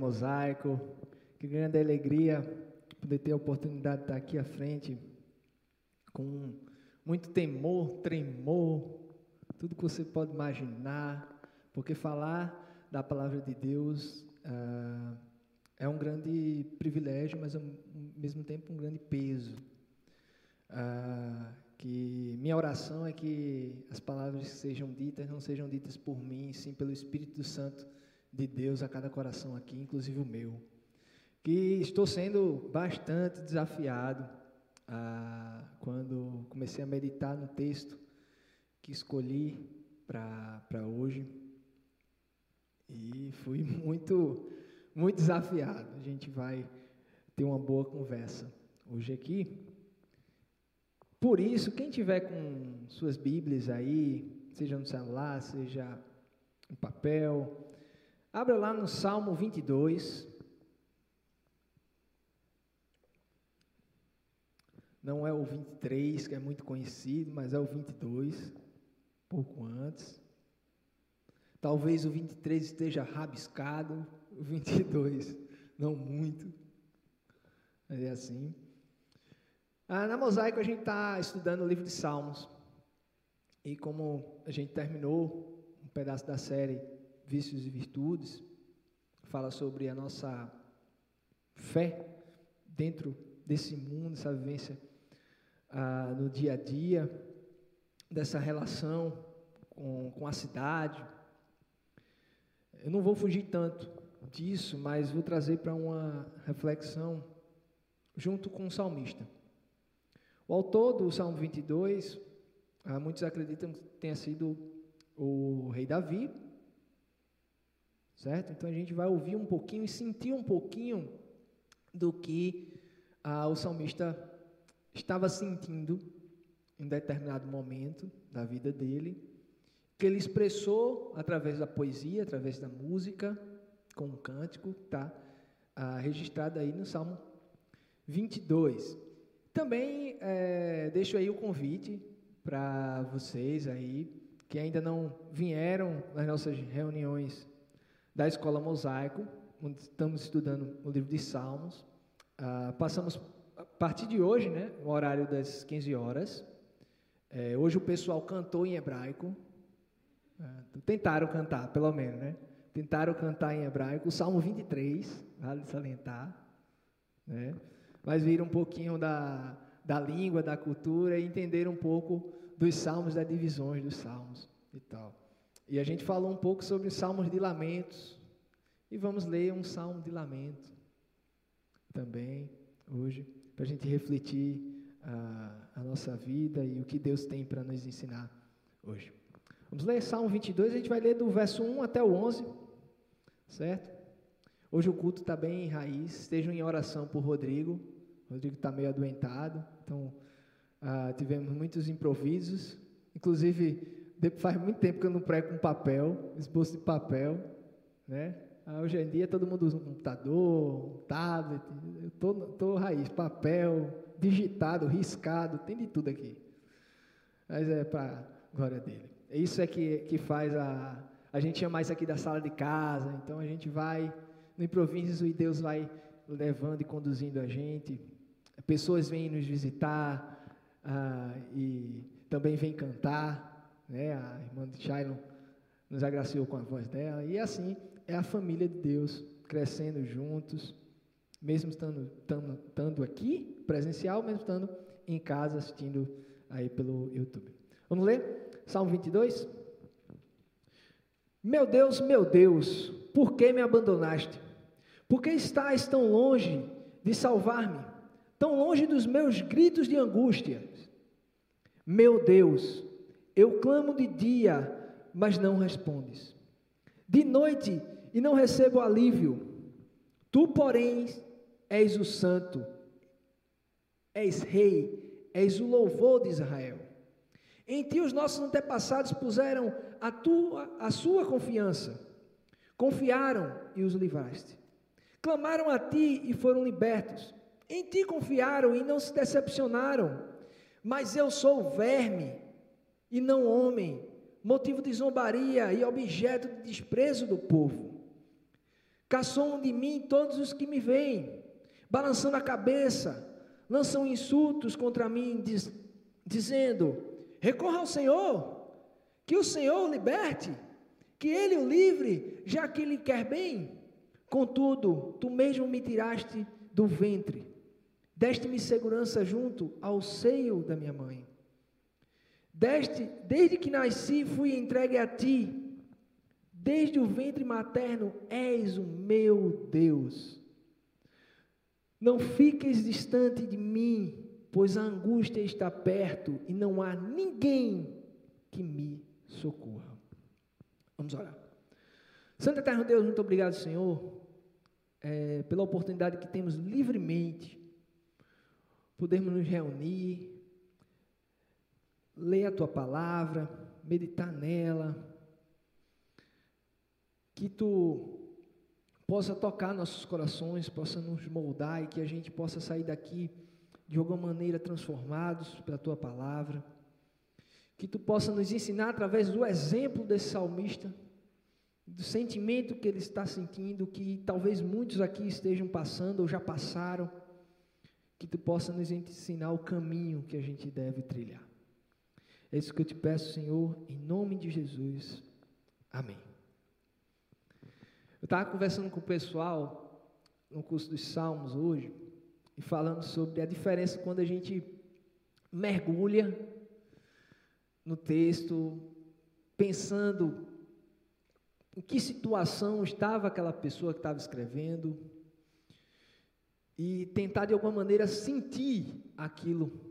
Mosaico. Que grande alegria poder ter a oportunidade de estar aqui à frente com muito temor, tremor, tudo que você pode imaginar, porque falar da palavra de Deus ah, é um grande privilégio, mas ao mesmo tempo um grande peso. Ah, que minha oração é que as palavras que sejam ditas não sejam ditas por mim, sim pelo Espírito Santo de Deus a cada coração aqui, inclusive o meu. Que estou sendo bastante desafiado ah, quando comecei a meditar no texto que escolhi para hoje. E fui muito, muito desafiado. A gente vai ter uma boa conversa hoje aqui. Por isso, quem tiver com suas Bíblias aí, seja no celular, seja em papel, abra lá no Salmo 22. Não é o 23, que é muito conhecido, mas é o 22, pouco antes. Talvez o 23 esteja rabiscado, o 22 não muito. Mas é assim. Ah, na Mosaico a gente está estudando o livro de Salmos. E como a gente terminou um pedaço da série Vícios e Virtudes, fala sobre a nossa fé dentro desse mundo, essa vivência ah, no dia a dia, dessa relação com, com a cidade. Eu não vou fugir tanto disso, mas vou trazer para uma reflexão junto com o salmista. O autor do Salmo 22, ah, muitos acreditam que tenha sido o rei Davi, certo? Então a gente vai ouvir um pouquinho e sentir um pouquinho do que ah, o salmista estava sentindo em determinado momento da vida dele, que ele expressou através da poesia, através da música, com um cântico, tá? Ah, registrado aí no Salmo 22. Também é, deixo aí o convite para vocês aí que ainda não vieram nas nossas reuniões da Escola Mosaico, onde estamos estudando o livro de Salmos. Ah, passamos a partir de hoje, né, no horário das 15 horas. É, hoje o pessoal cantou em hebraico. Ah, tentaram cantar, pelo menos, né? Tentaram cantar em hebraico. O Salmo 23, vale salientar. Né? mas viram um pouquinho da, da língua, da cultura e entenderam um pouco dos salmos, das divisões dos salmos e tal. E a gente falou um pouco sobre os salmos de lamentos. E vamos ler um salmo de lamento também hoje, para a gente refletir a, a nossa vida e o que Deus tem para nos ensinar hoje. Vamos ler Salmo 22, a gente vai ler do verso 1 até o 11, certo? Hoje o culto está bem em raiz. Estejam em oração por Rodrigo. Rodrigo está meio adoentado. Então, ah, tivemos muitos improvisos. Inclusive, faz muito tempo que eu não prego com papel, esboço de papel. Né? Ah, hoje em dia todo mundo usa um computador, um tablet. Eu estou tô, raiz, papel, digitado, riscado, tem de tudo aqui. Mas é para glória dele. Isso é que, que faz a. A gente chama isso aqui da sala de casa, então a gente vai no improviso e Deus vai levando e conduzindo a gente. Pessoas vêm nos visitar ah, e também vêm cantar, né? A irmã de Shailon nos agraciou com a voz dela e assim é a família de Deus crescendo juntos, mesmo estando, estando, estando aqui presencial, mesmo estando em casa assistindo aí pelo YouTube. Vamos ler? Salmo 22. Meu Deus, meu Deus, por que me abandonaste? Por que estás tão longe de salvar-me? Tão longe dos meus gritos de angústia? Meu Deus, eu clamo de dia, mas não respondes. De noite e não recebo alívio. Tu, porém, és o santo, és rei, és o louvor de Israel. Em ti os nossos antepassados puseram a tua a sua confiança. Confiaram e os livraste. Clamaram a ti e foram libertos. Em ti confiaram e não se decepcionaram. Mas eu sou verme e não homem, motivo de zombaria e objeto de desprezo do povo. Caçam de mim todos os que me veem, balançando a cabeça, lançam insultos contra mim, diz, dizendo: Recorra ao Senhor, que o Senhor o liberte, que ele o livre, já que ele quer bem. Contudo, tu mesmo me tiraste do ventre, deste-me segurança junto ao seio da minha mãe. Deste, desde que nasci, fui entregue a ti. Desde o ventre materno, és o meu Deus. Não fiques distante de mim, pois a angústia está perto e não há ninguém que me socorra. Vamos orar. Santo Eterno Deus, muito obrigado, Senhor, é, pela oportunidade que temos livremente podermos nos reunir, ler a tua palavra, meditar nela, que tu possa tocar nossos corações, possa nos moldar e que a gente possa sair daqui de alguma maneira transformados pela tua palavra. Que tu possa nos ensinar através do exemplo desse salmista, do sentimento que ele está sentindo, que talvez muitos aqui estejam passando ou já passaram, que tu possa nos ensinar o caminho que a gente deve trilhar. É isso que eu te peço, Senhor, em nome de Jesus. Amém. Eu estava conversando com o pessoal no curso dos Salmos hoje, e falando sobre a diferença quando a gente mergulha no texto, pensando em que situação estava aquela pessoa que estava escrevendo, e tentar de alguma maneira sentir aquilo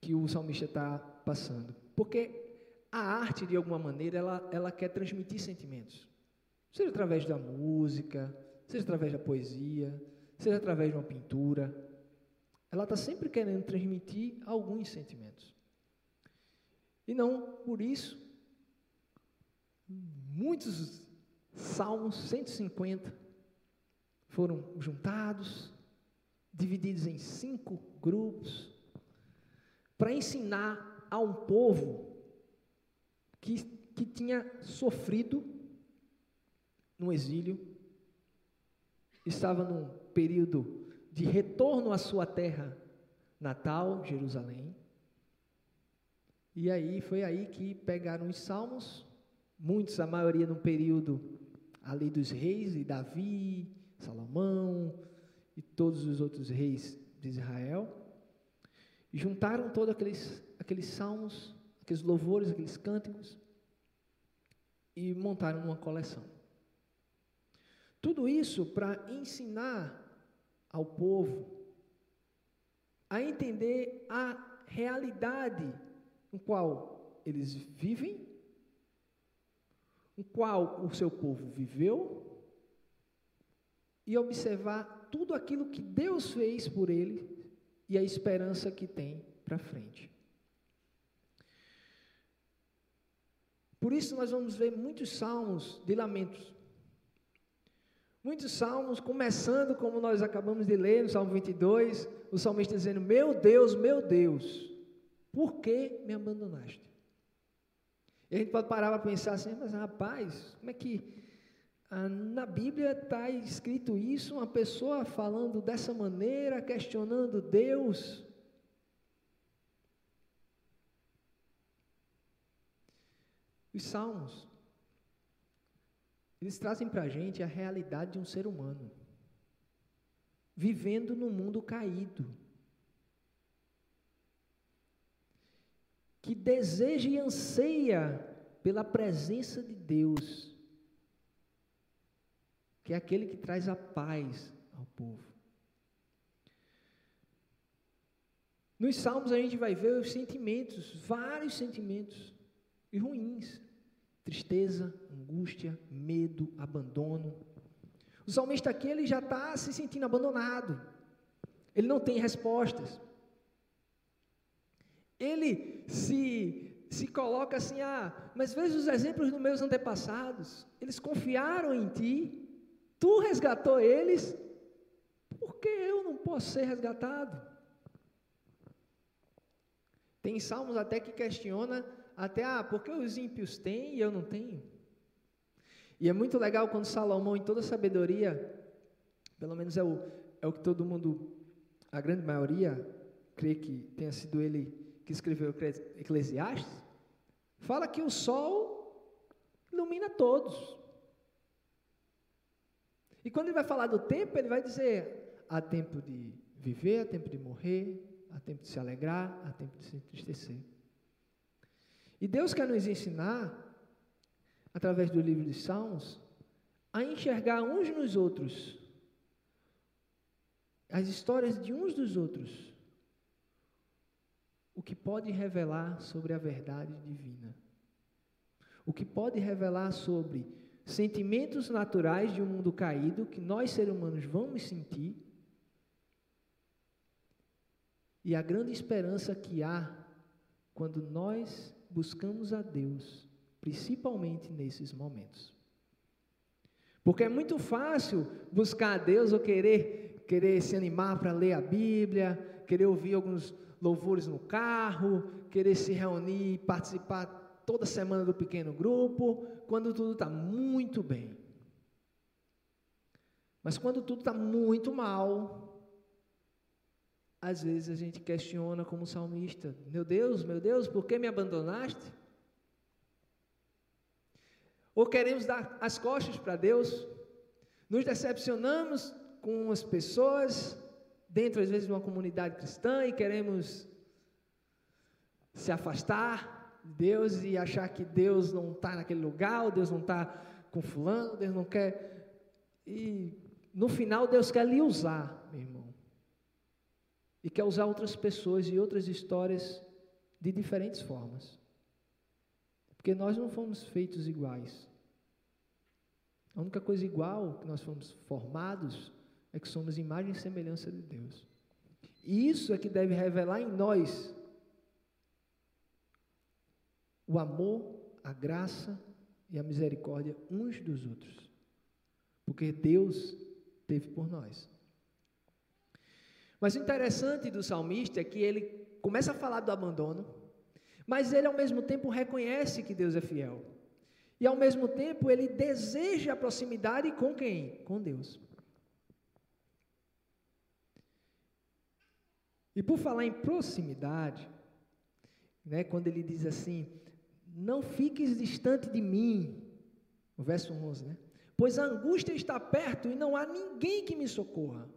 que o salmista está passando. Porque a arte, de alguma maneira, ela, ela quer transmitir sentimentos. Seja através da música, seja através da poesia, seja através de uma pintura. Ela está sempre querendo transmitir alguns sentimentos. E não por isso, muitos salmos, 150, foram juntados, divididos em cinco grupos, para ensinar a um povo que, que tinha sofrido no exílio, estava num período de retorno à sua terra natal, Jerusalém. E aí foi aí que pegaram os salmos, muitos, a maioria no período ali dos reis e Davi, Salomão e todos os outros reis de Israel. Juntaram todos aqueles, aqueles salmos, aqueles louvores, aqueles cânticos, e montaram uma coleção. Tudo isso para ensinar ao povo a entender a realidade no qual eles vivem, no qual o seu povo viveu, e observar tudo aquilo que Deus fez por ele e a esperança que tem para frente. Por isso nós vamos ver muitos salmos de lamentos. Muitos salmos, começando como nós acabamos de ler no Salmo 22, o salmista dizendo: Meu Deus, meu Deus, por que me abandonaste? E a gente pode parar para pensar assim, mas rapaz, como é que na Bíblia está escrito isso, uma pessoa falando dessa maneira, questionando Deus. Os salmos, eles trazem para a gente a realidade de um ser humano, vivendo no mundo caído, que deseja e anseia pela presença de Deus que é aquele que traz a paz ao povo. Nos Salmos a gente vai ver os sentimentos, vários sentimentos, e ruins: tristeza, angústia, medo, abandono. O salmista aqui ele já está se sentindo abandonado, ele não tem respostas. Ele se, se coloca assim: ah, mas veja os exemplos dos meus antepassados, eles confiaram em ti, Tu resgatou eles, por que eu não posso ser resgatado? Tem salmos até que questiona até, ah, por que os ímpios têm e eu não tenho? E é muito legal quando Salomão, em toda sabedoria, pelo menos é o, é o que todo mundo, a grande maioria, crê que tenha sido ele que escreveu Eclesiastes, fala que o sol ilumina todos. E quando ele vai falar do tempo, ele vai dizer: há tempo de viver, há tempo de morrer, há tempo de se alegrar, há tempo de se entristecer. E Deus quer nos ensinar, através do livro dos Salmos, a enxergar uns nos outros, as histórias de uns dos outros, o que pode revelar sobre a verdade divina, o que pode revelar sobre sentimentos naturais de um mundo caído que nós seres humanos vamos sentir e a grande esperança que há quando nós buscamos a Deus, principalmente nesses momentos. Porque é muito fácil buscar a Deus ou querer querer se animar para ler a Bíblia, querer ouvir alguns louvores no carro, querer se reunir, participar toda semana do pequeno grupo, quando tudo está muito bem. Mas quando tudo está muito mal, às vezes a gente questiona como salmista: Meu Deus, meu Deus, por que me abandonaste? Ou queremos dar as costas para Deus, nos decepcionamos com as pessoas, dentro às vezes de uma comunidade cristã, e queremos se afastar Deus e achar que Deus não está naquele lugar, ou Deus não está com fulano, Deus não quer. E no final Deus quer lhe usar, meu irmão e quer usar outras pessoas e outras histórias de diferentes formas. Porque nós não fomos feitos iguais. A única coisa igual que nós fomos formados é que somos imagem e semelhança de Deus. E isso é que deve revelar em nós o amor, a graça e a misericórdia uns dos outros. Porque Deus teve por nós. Mas o interessante do salmista é que ele começa a falar do abandono, mas ele ao mesmo tempo reconhece que Deus é fiel. E ao mesmo tempo ele deseja a proximidade com quem? Com Deus. E por falar em proximidade, né, quando ele diz assim: Não fiques distante de mim, o verso 11, né? Pois a angústia está perto e não há ninguém que me socorra.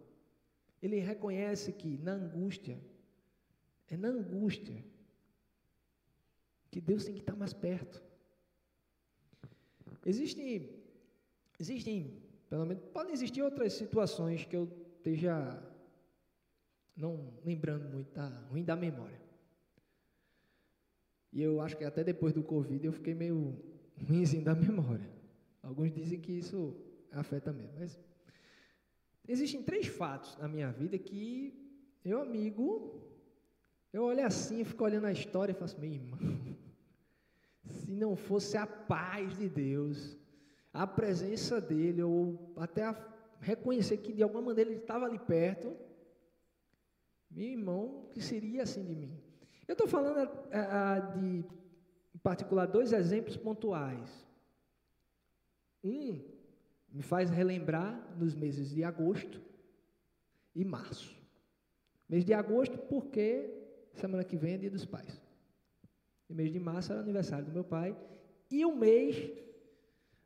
Ele reconhece que na angústia, é na angústia, que Deus tem que estar mais perto. Existem, existem, pelo menos, podem existir outras situações que eu esteja não lembrando muito, tá ruim da memória. E eu acho que até depois do Covid eu fiquei meio ruimzinho da memória. Alguns dizem que isso afeta mesmo, mas Existem três fatos na minha vida que, meu amigo, eu olho assim, eu fico olhando a história e faço, meu irmão, se não fosse a paz de Deus, a presença dele, ou até reconhecer que de alguma maneira ele estava ali perto, meu irmão, que seria assim de mim? Eu estou falando a, a, de, em particular, dois exemplos pontuais. Um me faz relembrar nos meses de agosto e março. Mês de agosto, porque semana que vem é dia dos pais. E mês de março era aniversário do meu pai. E o mês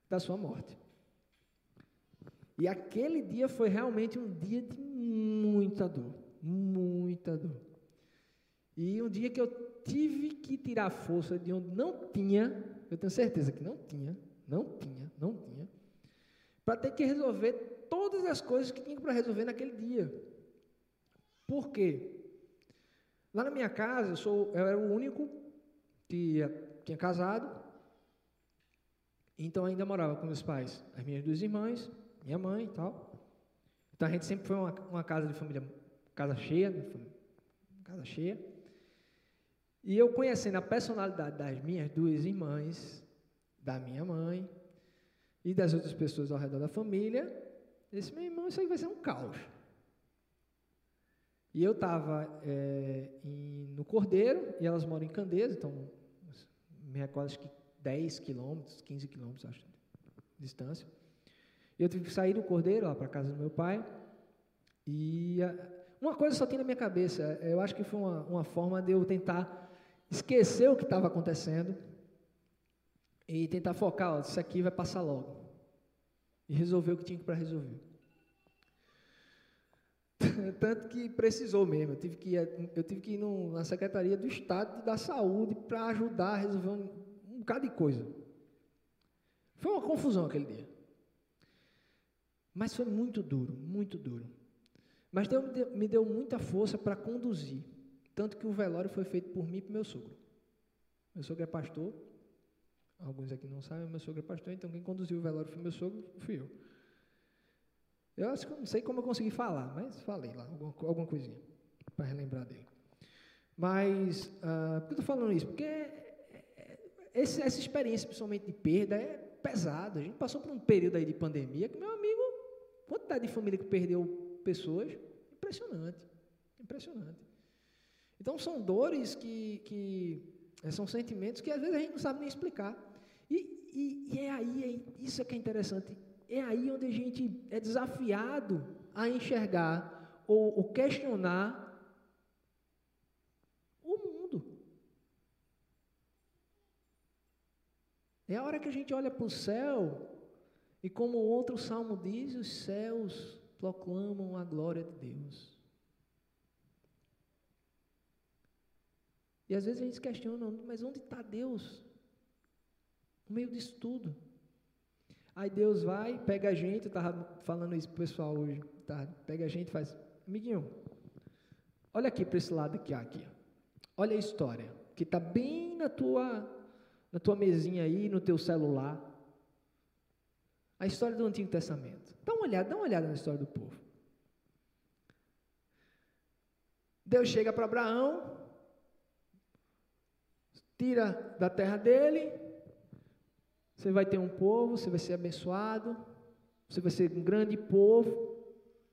da sua morte. E aquele dia foi realmente um dia de muita dor. Muita dor. E um dia que eu tive que tirar força de onde não tinha, eu tenho certeza que não tinha, não tinha, não tinha, para ter que resolver todas as coisas que tinha para resolver naquele dia. Por quê? Lá na minha casa, eu, sou, eu era o único que tinha casado, então ainda morava com meus pais, as minhas duas irmãs, minha mãe e tal. Então a gente sempre foi uma, uma casa de família, casa cheia, né, casa cheia. E eu conhecendo a personalidade das minhas duas irmãs, da minha mãe, e das outras pessoas ao redor da família, disse, meu irmão, isso aí vai ser um caos. E eu estava é, no Cordeiro, e elas moram em Candeias, então, me recordo, acho que 10 quilômetros, 15 quilômetros, acho, distância. E eu tive que sair do Cordeiro lá para casa do meu pai. E a, uma coisa só tem na minha cabeça. Eu acho que foi uma, uma forma de eu tentar esquecer o que estava acontecendo e tentar focar, ó, isso aqui vai passar logo. E resolver o que tinha para resolver. Tanto que precisou mesmo. Eu tive que ir, eu tive que ir no, na Secretaria do Estado da Saúde para ajudar a resolver um, um bocado de coisa. Foi uma confusão aquele dia. Mas foi muito duro, muito duro. Mas Deus me deu muita força para conduzir. Tanto que o velório foi feito por mim e por meu sogro. Meu sogro é pastor. Alguns aqui não sabem, meu sogro é pastor, então quem conduziu o velório foi meu sogro, fui eu. Eu acho que não sei como eu consegui falar, mas falei lá, alguma, alguma coisinha, para relembrar dele. Mas, uh, por que eu estou falando isso? Porque é, é, esse, essa experiência, principalmente de perda, é pesada. A gente passou por um período aí de pandemia que, meu amigo, quantidade de família que perdeu pessoas, impressionante, impressionante. Então, são dores que, que é, são sentimentos que às vezes a gente não sabe nem explicar. E, e, e é aí, é, isso é que é interessante, é aí onde a gente é desafiado a enxergar ou, ou questionar o mundo. É a hora que a gente olha para o céu e como outro salmo diz, os céus proclamam a glória de Deus. E às vezes a gente questiona, mas onde está Deus? No meio disso tudo. Aí Deus vai, pega a gente, eu estava falando isso para o pessoal hoje, tá? pega a gente e faz, amiguinho, olha aqui para esse lado aqui, aqui. Olha a história, que está bem na tua, na tua mesinha aí, no teu celular. A história do Antigo Testamento. Dá uma olhada, dá uma olhada na história do povo. Deus chega para Abraão, tira da terra dele, você vai ter um povo, você vai ser abençoado, você vai ser um grande povo,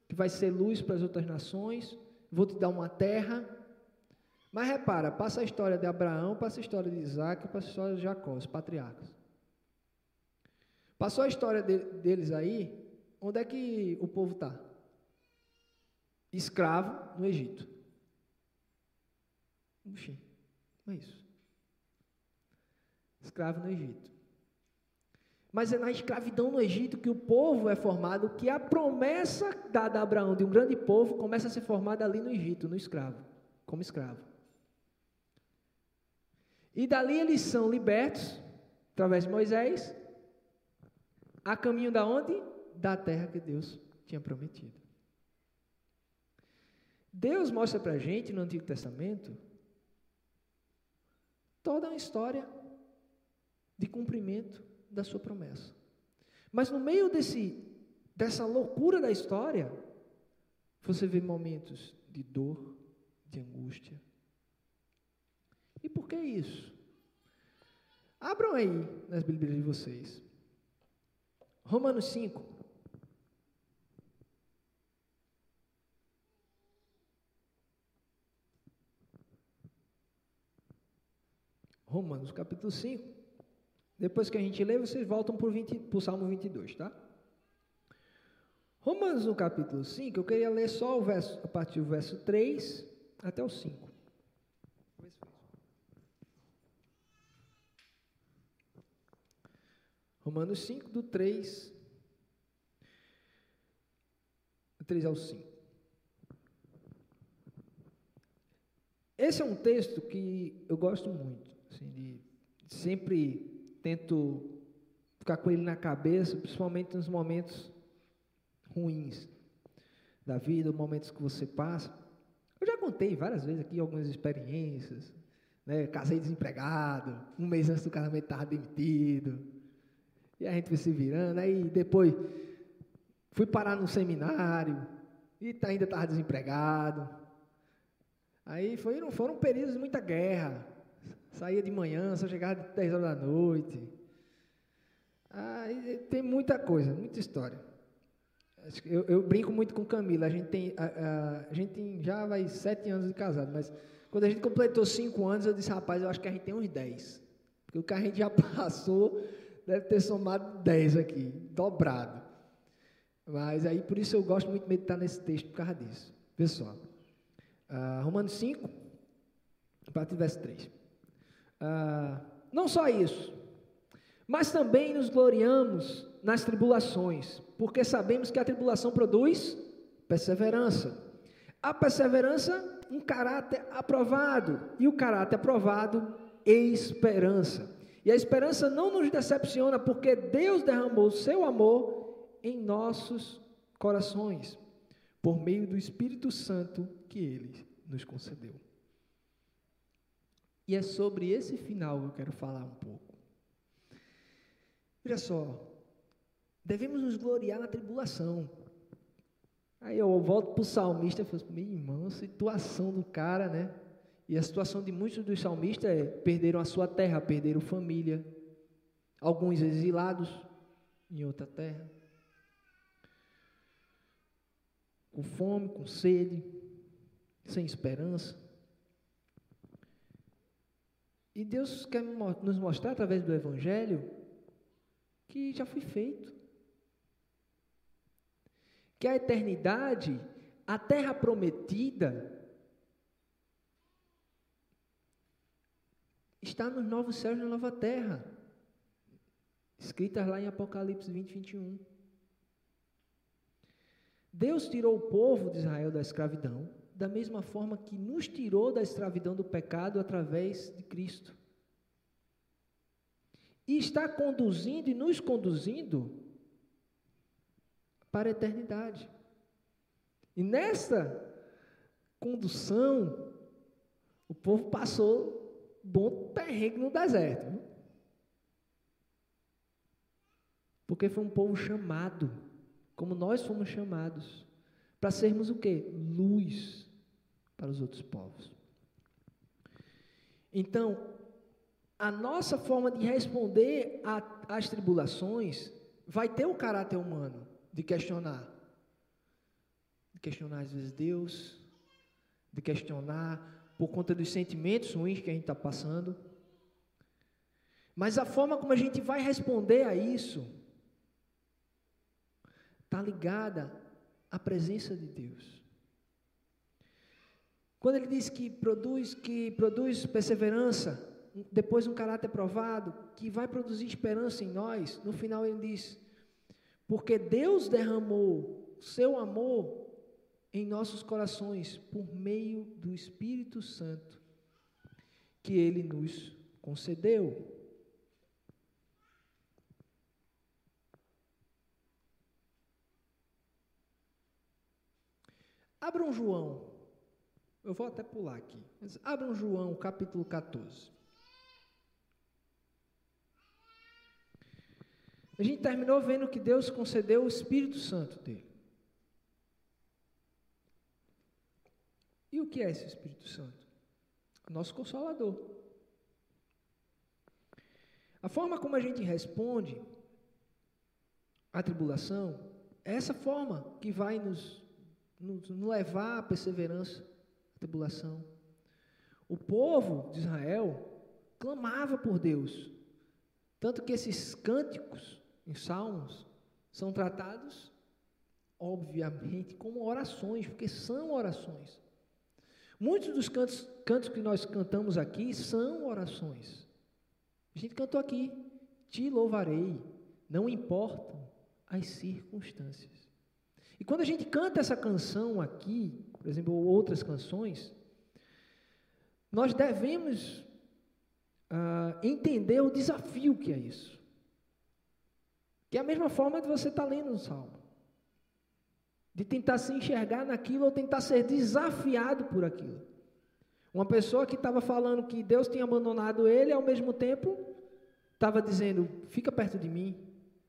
que vai ser luz para as outras nações, vou te dar uma terra. Mas repara, passa a história de Abraão, passa a história de Isaac, passa a história de Jacó, os patriarcas. Passou a história de, deles aí, onde é que o povo está? Escravo no Egito. Puxa, é isso escravo no Egito. Mas é na escravidão no Egito que o povo é formado, que a promessa dada a Abraão de um grande povo começa a ser formada ali no Egito, no escravo, como escravo. E dali eles são libertos, através de Moisés, a caminho da onde? Da terra que Deus tinha prometido. Deus mostra para a gente no Antigo Testamento toda uma história de cumprimento da sua promessa. Mas no meio desse, dessa loucura da história, você vê momentos de dor, de angústia. E por que isso? Abram aí nas Bíblias de vocês. Romanos 5. Romanos capítulo 5. Depois que a gente lê, vocês voltam para o Salmo 22, tá? Romanos no capítulo 5, eu queria ler só o verso, a partir do verso 3 até o 5. Romanos 5, do 3, 3 ao 5. Esse é um texto que eu gosto muito, assim, de sempre tento ficar com ele na cabeça, principalmente nos momentos ruins da vida, momentos que você passa. Eu já contei várias vezes aqui algumas experiências, né? Casei desempregado, um mês antes do casamento estava demitido, e a gente foi se virando, aí depois fui parar no seminário, e ainda estava desempregado. Aí foram, foram períodos de muita guerra, Saía de manhã, só chegava de 10 horas da noite. Ah, tem muita coisa, muita história. Eu, eu, brinco muito com Camila. A gente tem, a, a, a gente já vai sete anos de casado, mas quando a gente completou cinco anos, eu disse, rapaz, eu acho que a gente tem uns dez. Porque o que a gente já passou deve ter somado 10 aqui, dobrado. Mas aí, por isso eu gosto muito de meditar nesse texto por causa disso. Pessoal, uh, Romanos 5, a partir do verso 3. Ah, não só isso, mas também nos gloriamos nas tribulações, porque sabemos que a tribulação produz perseverança. A perseverança, um caráter aprovado, e o caráter aprovado, esperança. E a esperança não nos decepciona, porque Deus derramou o seu amor em nossos corações, por meio do Espírito Santo que ele nos concedeu. E é sobre esse final que eu quero falar um pouco. Veja só, devemos nos gloriar na tribulação. Aí eu volto para o salmista e falo, assim, meu irmão, a situação do cara, né? E a situação de muitos dos salmistas é: perderam a sua terra, perderam família, alguns exilados em outra terra, com fome, com sede, sem esperança. E Deus quer nos mostrar através do Evangelho que já foi feito. Que a eternidade, a terra prometida, está nos novos céus na nova terra, escritas lá em Apocalipse 20, 21. Deus tirou o povo de Israel da escravidão, da mesma forma que nos tirou da escravidão do pecado através de Cristo. E está conduzindo e nos conduzindo para a eternidade. E nessa condução, o povo passou bom perrengue no deserto. Porque foi um povo chamado, como nós fomos chamados, para sermos o quê? Luz para os outros povos. Então, a nossa forma de responder às tribulações vai ter o caráter humano de questionar. De questionar, às vezes, Deus, de questionar por conta dos sentimentos ruins que a gente está passando. Mas a forma como a gente vai responder a isso está ligada à presença de Deus. Quando ele diz que produz, que produz perseverança, depois um caráter provado, que vai produzir esperança em nós, no final ele diz: porque Deus derramou seu amor em nossos corações por meio do Espírito Santo que ele nos concedeu. Abram João. Eu vou até pular aqui. abram João, capítulo 14. A gente terminou vendo que Deus concedeu o Espírito Santo dele. E o que é esse Espírito Santo? Nosso Consolador. A forma como a gente responde à tribulação é essa forma que vai nos, nos, levar à perseverança, à tribulação. O povo de Israel clamava por Deus, tanto que esses cânticos em salmos são tratados, obviamente, como orações, porque são orações. Muitos dos cantos, cantos que nós cantamos aqui são orações. A gente cantou aqui, te louvarei, não importam as circunstâncias. E quando a gente canta essa canção aqui, por exemplo, ou outras canções, nós devemos uh, entender o desafio que é isso. Que é a mesma forma de você estar tá lendo um salmo de tentar se enxergar naquilo ou tentar ser desafiado por aquilo. Uma pessoa que estava falando que Deus tinha abandonado ele, ao mesmo tempo estava dizendo: fica perto de mim,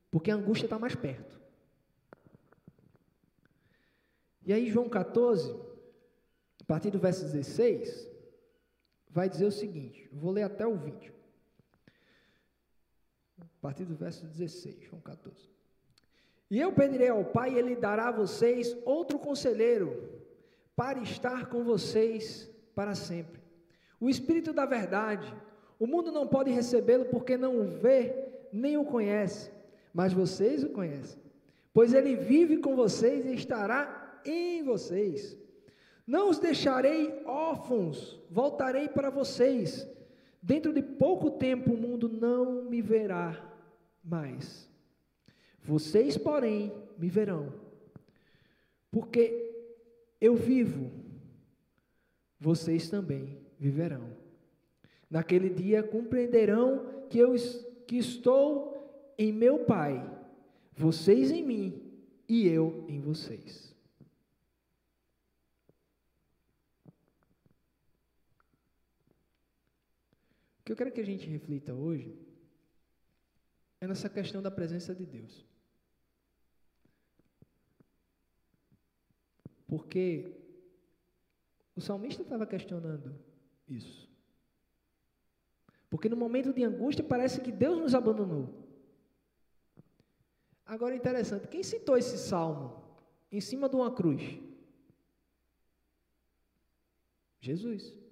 porque a angústia está mais perto. E aí, João 14, a partir do verso 16, vai dizer o seguinte: vou ler até o vídeo. A partir do verso 16, João 14. E eu pedirei ao Pai, e Ele dará a vocês outro conselheiro, para estar com vocês para sempre. O Espírito da Verdade, o mundo não pode recebê-lo porque não o vê, nem o conhece, mas vocês o conhecem, pois ele vive com vocês e estará em vocês. Não os deixarei órfãos, voltarei para vocês. Dentro de pouco tempo o mundo não me verá mais. Vocês, porém, me verão, porque eu vivo, vocês também viverão. Naquele dia compreenderão que eu que estou em meu Pai, vocês em mim e eu em vocês. O que eu quero que a gente reflita hoje é nessa questão da presença de Deus. Porque o salmista estava questionando isso. Porque no momento de angústia parece que Deus nos abandonou. Agora interessante, quem citou esse salmo em cima de uma cruz? Jesus.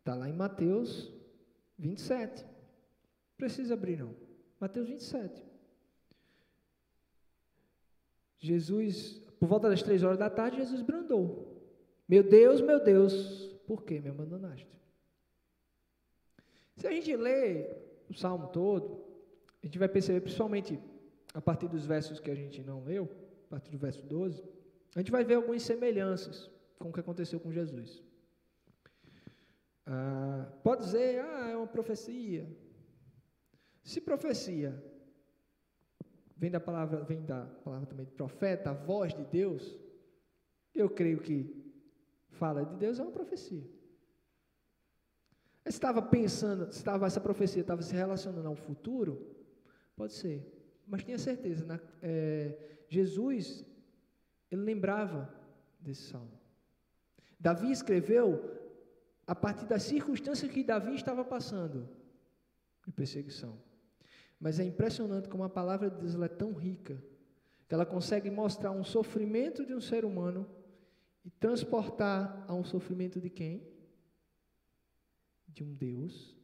Está lá em Mateus 27. Não precisa abrir, não. Mateus 27. Jesus, por volta das três horas da tarde, Jesus brandou. Meu Deus, meu Deus, por que me abandonaste? Se a gente lê o salmo todo, a gente vai perceber, principalmente a partir dos versos que a gente não leu, a partir do verso 12, a gente vai ver algumas semelhanças com o que aconteceu com Jesus. Ah, pode dizer, ah, é uma profecia. Se profecia vem da palavra, vem da palavra também de profeta, a voz de Deus, eu creio que fala de Deus é uma profecia. Estava pensando, estava essa profecia estava se relacionando ao futuro, pode ser, mas tenha certeza, na, é, Jesus ele lembrava desse salmo. Davi escreveu a partir das circunstâncias que Davi estava passando de perseguição. Mas é impressionante como a palavra de Deus é tão rica que ela consegue mostrar um sofrimento de um ser humano e transportar a um sofrimento de quem? De um Deus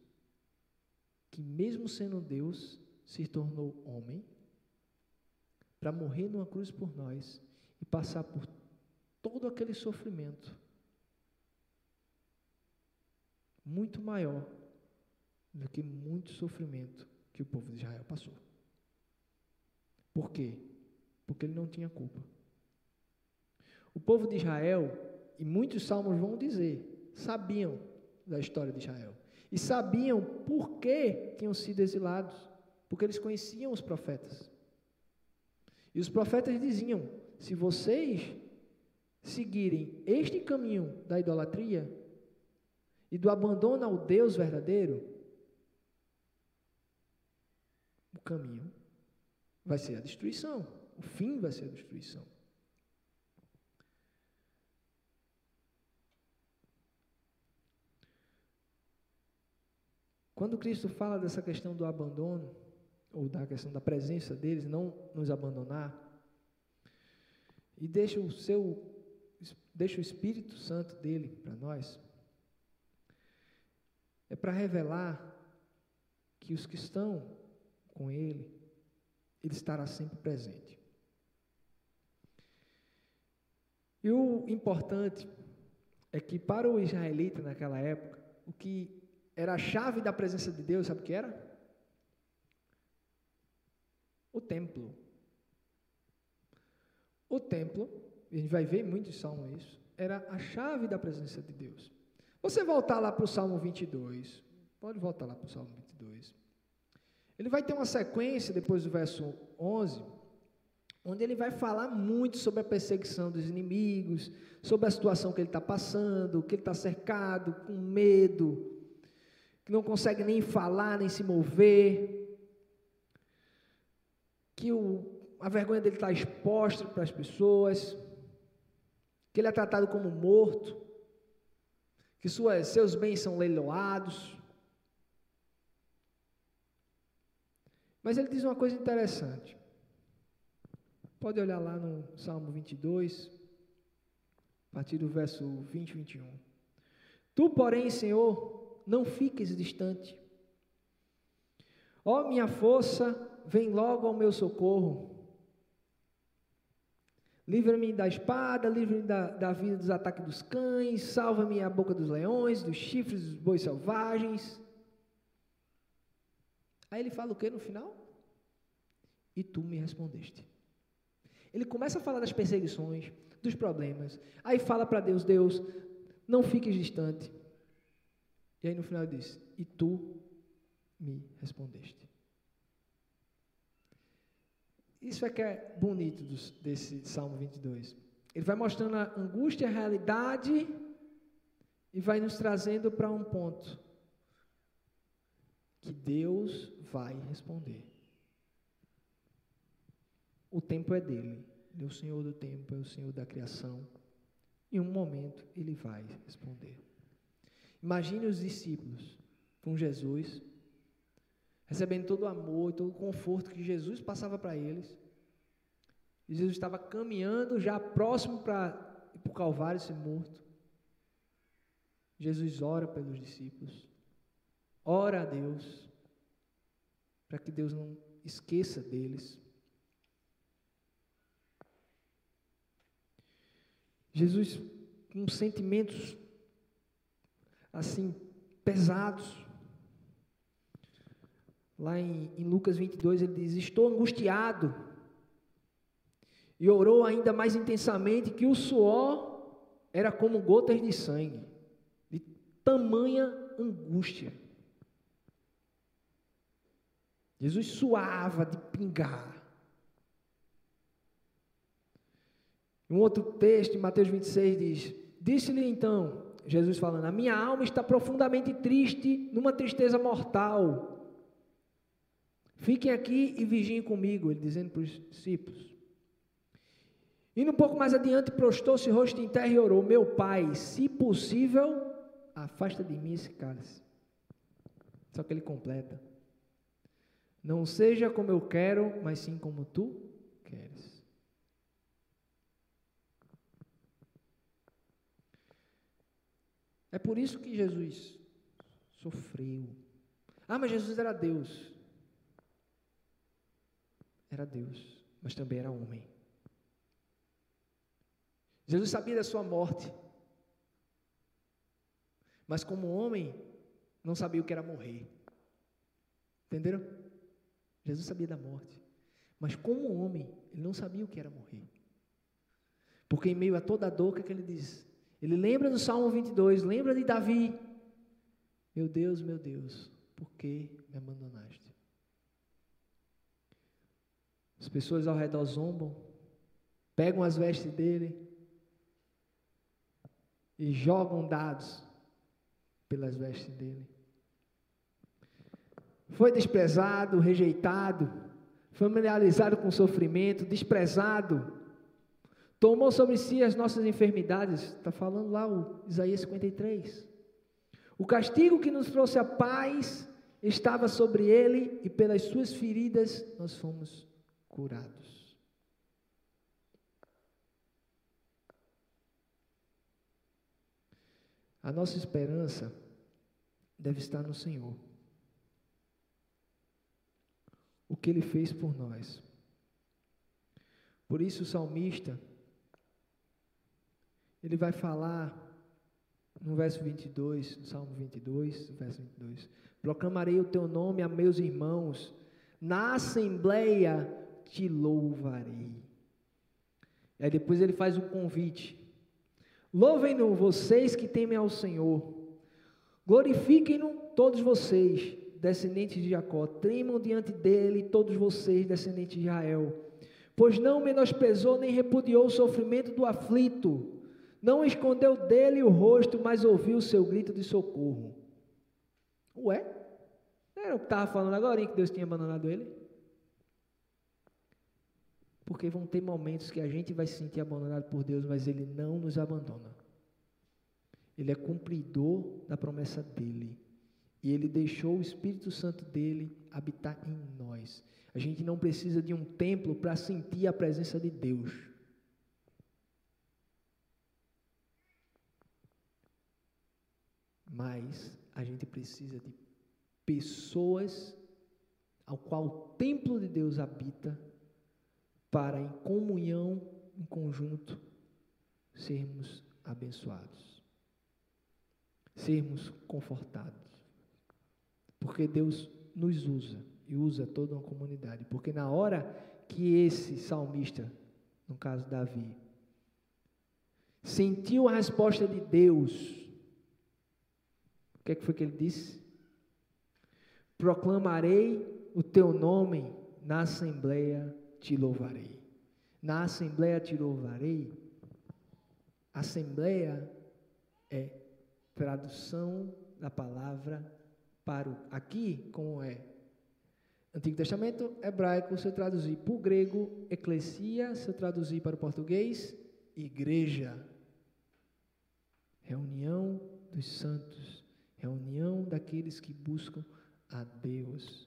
que, mesmo sendo Deus, se tornou homem para morrer numa cruz por nós e passar por todo aquele sofrimento muito maior do que muito sofrimento que o povo de Israel passou. Por quê? Porque ele não tinha culpa. O povo de Israel, e muitos salmos vão dizer, sabiam da história de Israel. E sabiam por que tinham sido exilados. Porque eles conheciam os profetas. E os profetas diziam: se vocês seguirem este caminho da idolatria, e do abandono ao Deus verdadeiro, o caminho vai ser a destruição. O fim vai ser a destruição. Quando Cristo fala dessa questão do abandono, ou da questão da presença deles, não nos abandonar, e deixa o seu deixa o Espírito Santo dele para nós, é para revelar que os que estão com Ele, Ele estará sempre presente. E o importante é que para o israelita naquela época, o que era a chave da presença de Deus, sabe o que era? O templo. O templo, a gente vai ver muito em Salmo isso, era a chave da presença de Deus. Você voltar lá para o Salmo 22, pode voltar lá para o Salmo 22. Ele vai ter uma sequência depois do verso 11, onde ele vai falar muito sobre a perseguição dos inimigos, sobre a situação que ele está passando, que ele está cercado, com medo, que não consegue nem falar, nem se mover, que o, a vergonha dele está exposta para as pessoas, que ele é tratado como morto que suas, seus bens são leiloados. Mas ele diz uma coisa interessante. Pode olhar lá no Salmo 22, a partir do verso 20 e 21. Tu, porém, Senhor, não fiques distante, Ó minha força, vem logo ao meu socorro. Livra-me da espada, livra-me da, da vida dos ataques dos cães, salva-me a boca dos leões, dos chifres dos bois selvagens. Aí ele fala o que no final? E tu me respondeste. Ele começa a falar das perseguições, dos problemas. Aí fala para Deus: Deus, não fiques distante. E aí no final diz: E tu me respondeste. Isso é que é bonito dos, desse Salmo 22. Ele vai mostrando a angústia, a realidade e vai nos trazendo para um ponto que Deus vai responder. O tempo é dele, ele é o Senhor do tempo, é o Senhor da criação. Em um momento ele vai responder. Imagine os discípulos com Jesus recebendo todo o amor e todo o conforto que Jesus passava para eles. E Jesus estava caminhando já próximo para o Calvário ser morto. Jesus ora pelos discípulos, ora a Deus, para que Deus não esqueça deles. Jesus com sentimentos assim pesados, Lá em, em Lucas 22 ele diz: Estou angustiado. E orou ainda mais intensamente que o suor era como gotas de sangue, de tamanha angústia. Jesus suava de pingar. Um outro texto, em Mateus 26, diz: Disse-lhe então, Jesus falando: A minha alma está profundamente triste, numa tristeza mortal. Fiquem aqui e vigiem comigo, ele dizendo para os discípulos. E um pouco mais adiante, prostou-se rosto em terra e orou: Meu pai, se possível, afasta de mim esse cálice. Só que ele completa: Não seja como eu quero, mas sim como tu queres. É por isso que Jesus sofreu. Ah, mas Jesus era Deus era Deus, mas também era homem. Jesus sabia da sua morte, mas como homem, não sabia o que era morrer. Entenderam? Jesus sabia da morte, mas como homem, ele não sabia o que era morrer. Porque em meio a toda a dor, o que, é que ele diz? Ele lembra do Salmo 22, lembra de Davi. Meu Deus, meu Deus, por que me abandonaste? As pessoas ao redor zombam, pegam as vestes dele e jogam dados pelas vestes dele. Foi desprezado, rejeitado, familiarizado com sofrimento, desprezado, tomou sobre si as nossas enfermidades, está falando lá o Isaías 53. O castigo que nos trouxe a paz estava sobre ele e pelas suas feridas nós fomos curados. A nossa esperança deve estar no Senhor. O que Ele fez por nós. Por isso o salmista, ele vai falar no verso 22, no Salmo 22, verso 22, proclamarei o teu nome a meus irmãos, na assembleia te louvarei. E aí depois ele faz um convite. Louvem-no vocês que temem ao Senhor. Glorifiquem-no todos vocês, descendentes de Jacó. Tremam diante dele todos vocês, descendentes de Israel. Pois não menosprezou nem repudiou o sofrimento do aflito. Não escondeu dele o rosto, mas ouviu o seu grito de socorro. Ué? Era o que estava falando agora, que Deus tinha abandonado ele? Porque vão ter momentos que a gente vai se sentir abandonado por Deus, mas Ele não nos abandona. Ele é cumpridor da promessa dele. E Ele deixou o Espírito Santo dele habitar em nós. A gente não precisa de um templo para sentir a presença de Deus. Mas a gente precisa de pessoas ao qual o templo de Deus habita, para em comunhão, em conjunto, sermos abençoados, sermos confortados. Porque Deus nos usa e usa toda uma comunidade. Porque na hora que esse salmista, no caso Davi, sentiu a resposta de Deus, o que, é que foi que ele disse? Proclamarei o teu nome na assembleia, te louvarei. Na assembleia te louvarei. Assembleia é tradução da palavra para o aqui como é Antigo Testamento hebraico, se eu traduzir para o grego, eclesia, se eu traduzir para o português, igreja. Reunião dos santos, reunião daqueles que buscam a Deus.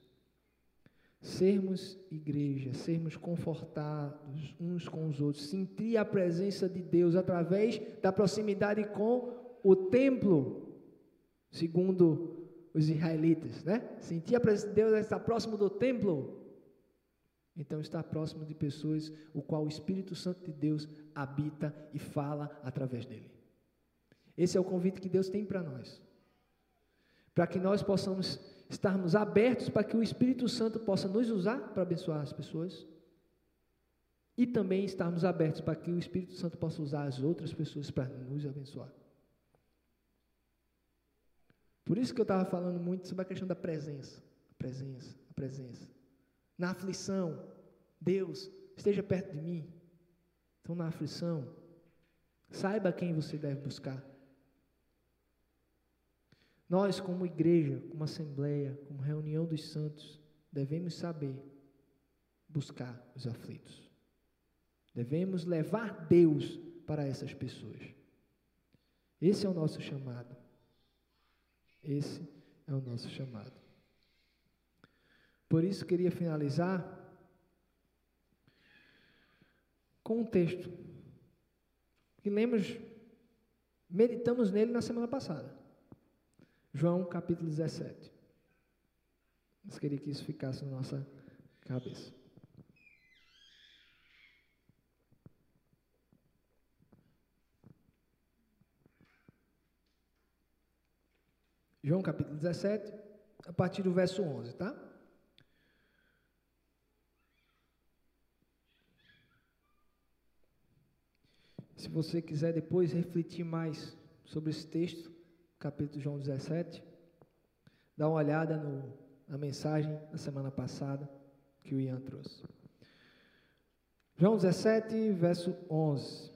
Sermos igreja, sermos confortados uns com os outros, sentir a presença de Deus através da proximidade com o templo, segundo os israelitas, né? Sentir a presença de Deus é estar próximo do templo. Então, estar próximo de pessoas o qual o Espírito Santo de Deus habita e fala através dele. Esse é o convite que Deus tem para nós. Para que nós possamos estarmos abertos para que o Espírito Santo possa nos usar para abençoar as pessoas. E também estarmos abertos para que o Espírito Santo possa usar as outras pessoas para nos abençoar. Por isso que eu estava falando muito sobre a questão da presença. A presença, a presença. Na aflição, Deus, esteja perto de mim. Então, na aflição, saiba quem você deve buscar. Nós, como igreja, como assembleia, como reunião dos santos, devemos saber buscar os aflitos. Devemos levar Deus para essas pessoas. Esse é o nosso chamado. Esse é o nosso chamado. Por isso queria finalizar com um texto que lemos, meditamos nele na semana passada. João capítulo 17. Mas queria que isso ficasse na nossa cabeça. João capítulo 17, a partir do verso 11, tá? Se você quiser depois refletir mais sobre esse texto, capítulo João 17, dá uma olhada no, na mensagem da semana passada que o Ian trouxe. João 17, verso 11.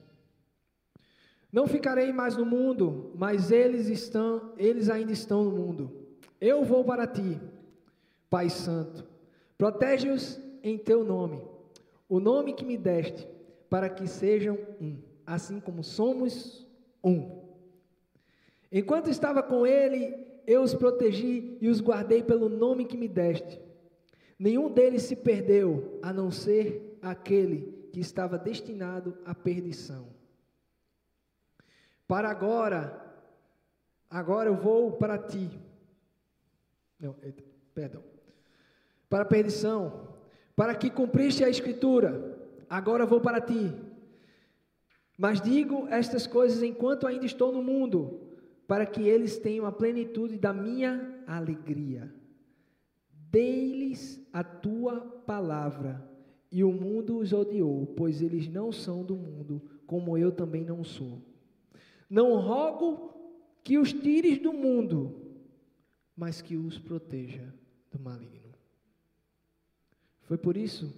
Não ficarei mais no mundo, mas eles estão, eles ainda estão no mundo. Eu vou para ti, Pai Santo. Protege-os em teu nome, o nome que me deste, para que sejam um, assim como somos um. Enquanto estava com ele, eu os protegi e os guardei pelo nome que me deste. Nenhum deles se perdeu, a não ser aquele que estava destinado à perdição para agora, agora eu vou para ti. Não, perdão. Para a perdição, para que cumpriste a escritura, agora vou para ti. Mas digo estas coisas enquanto ainda estou no mundo, para que eles tenham a plenitude da minha alegria. Dei-lhes a tua palavra, e o mundo os odiou, pois eles não são do mundo, como eu também não sou. Não rogo que os tires do mundo, mas que os proteja do maligno. Foi por isso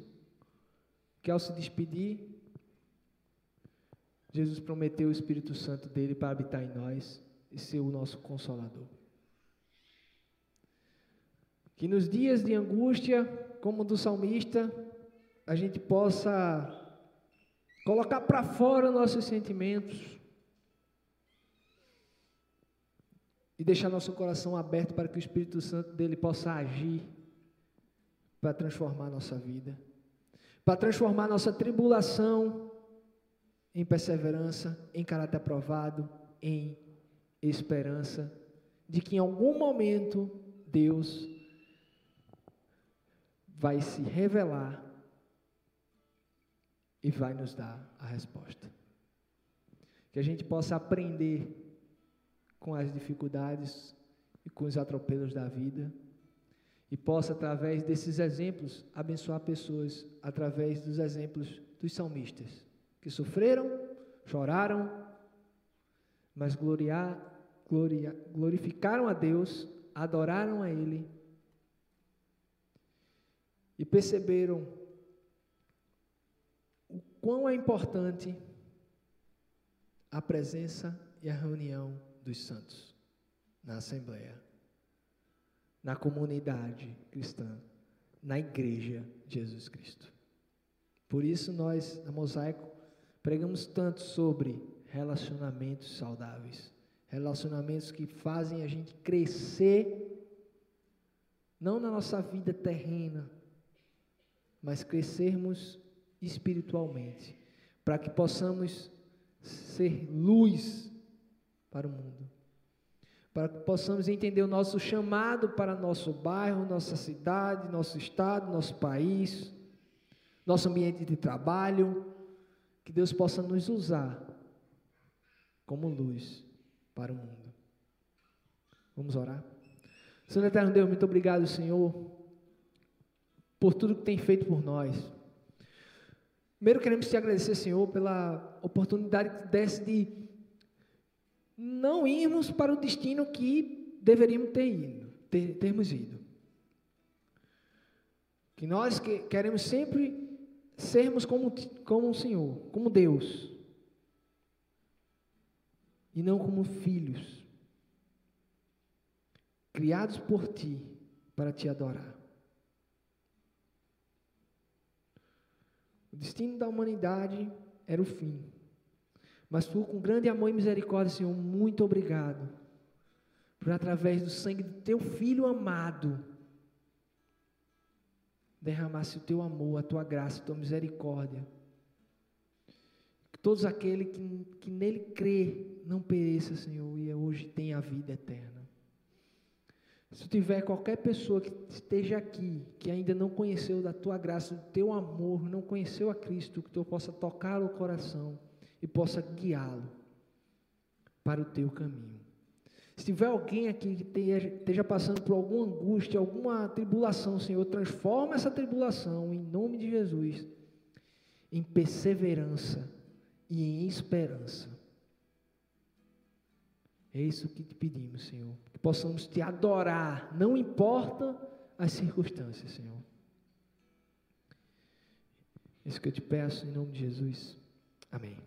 que, ao se despedir, Jesus prometeu o Espírito Santo dele para habitar em nós e ser o nosso consolador. Que nos dias de angústia, como do salmista, a gente possa colocar para fora nossos sentimentos, e deixar nosso coração aberto para que o Espírito Santo dele possa agir para transformar nossa vida, para transformar nossa tribulação em perseverança, em caráter aprovado, em esperança de que em algum momento Deus vai se revelar e vai nos dar a resposta. Que a gente possa aprender com as dificuldades e com os atropelos da vida e possa, através desses exemplos, abençoar pessoas através dos exemplos dos salmistas que sofreram, choraram, mas gloriar, gloria, glorificaram a Deus, adoraram a Ele e perceberam o quão é importante a presença e a reunião dos santos na Assembleia, na comunidade cristã, na Igreja de Jesus Cristo. Por isso, nós, na Mosaico, pregamos tanto sobre relacionamentos saudáveis, relacionamentos que fazem a gente crescer, não na nossa vida terrena, mas crescermos espiritualmente, para que possamos ser luz para o mundo. Para que possamos entender o nosso chamado para nosso bairro, nossa cidade, nosso estado, nosso país, nosso ambiente de trabalho, que Deus possa nos usar como luz para o mundo. Vamos orar. Senhor Eterno Deus, muito obrigado, Senhor, por tudo que tem feito por nós. Primeiro queremos te agradecer, Senhor, pela oportunidade que desse de não irmos para o destino que deveríamos ter ido, ter, termos ido. Que nós que, queremos sempre sermos como, como o Senhor, como Deus, e não como filhos, criados por Ti para Te adorar. O destino da humanidade era o fim. Mas tu, com grande amor e misericórdia, Senhor, muito obrigado. Por através do sangue do teu filho amado, derramasse o teu amor, a tua graça, a tua misericórdia. Todos aqueles que, que nele crê não pereça, Senhor, e hoje tenha a vida eterna. Se tiver qualquer pessoa que esteja aqui, que ainda não conheceu da tua graça, do teu amor, não conheceu a Cristo, que tu possa tocar o coração e possa guiá-lo para o teu caminho. Se tiver alguém aqui que esteja passando por alguma angústia, alguma tribulação, Senhor, transforma essa tribulação, em nome de Jesus, em perseverança e em esperança. É isso que te pedimos, Senhor. Que possamos te adorar, não importa as circunstâncias, Senhor. É isso que eu te peço em nome de Jesus. Amém.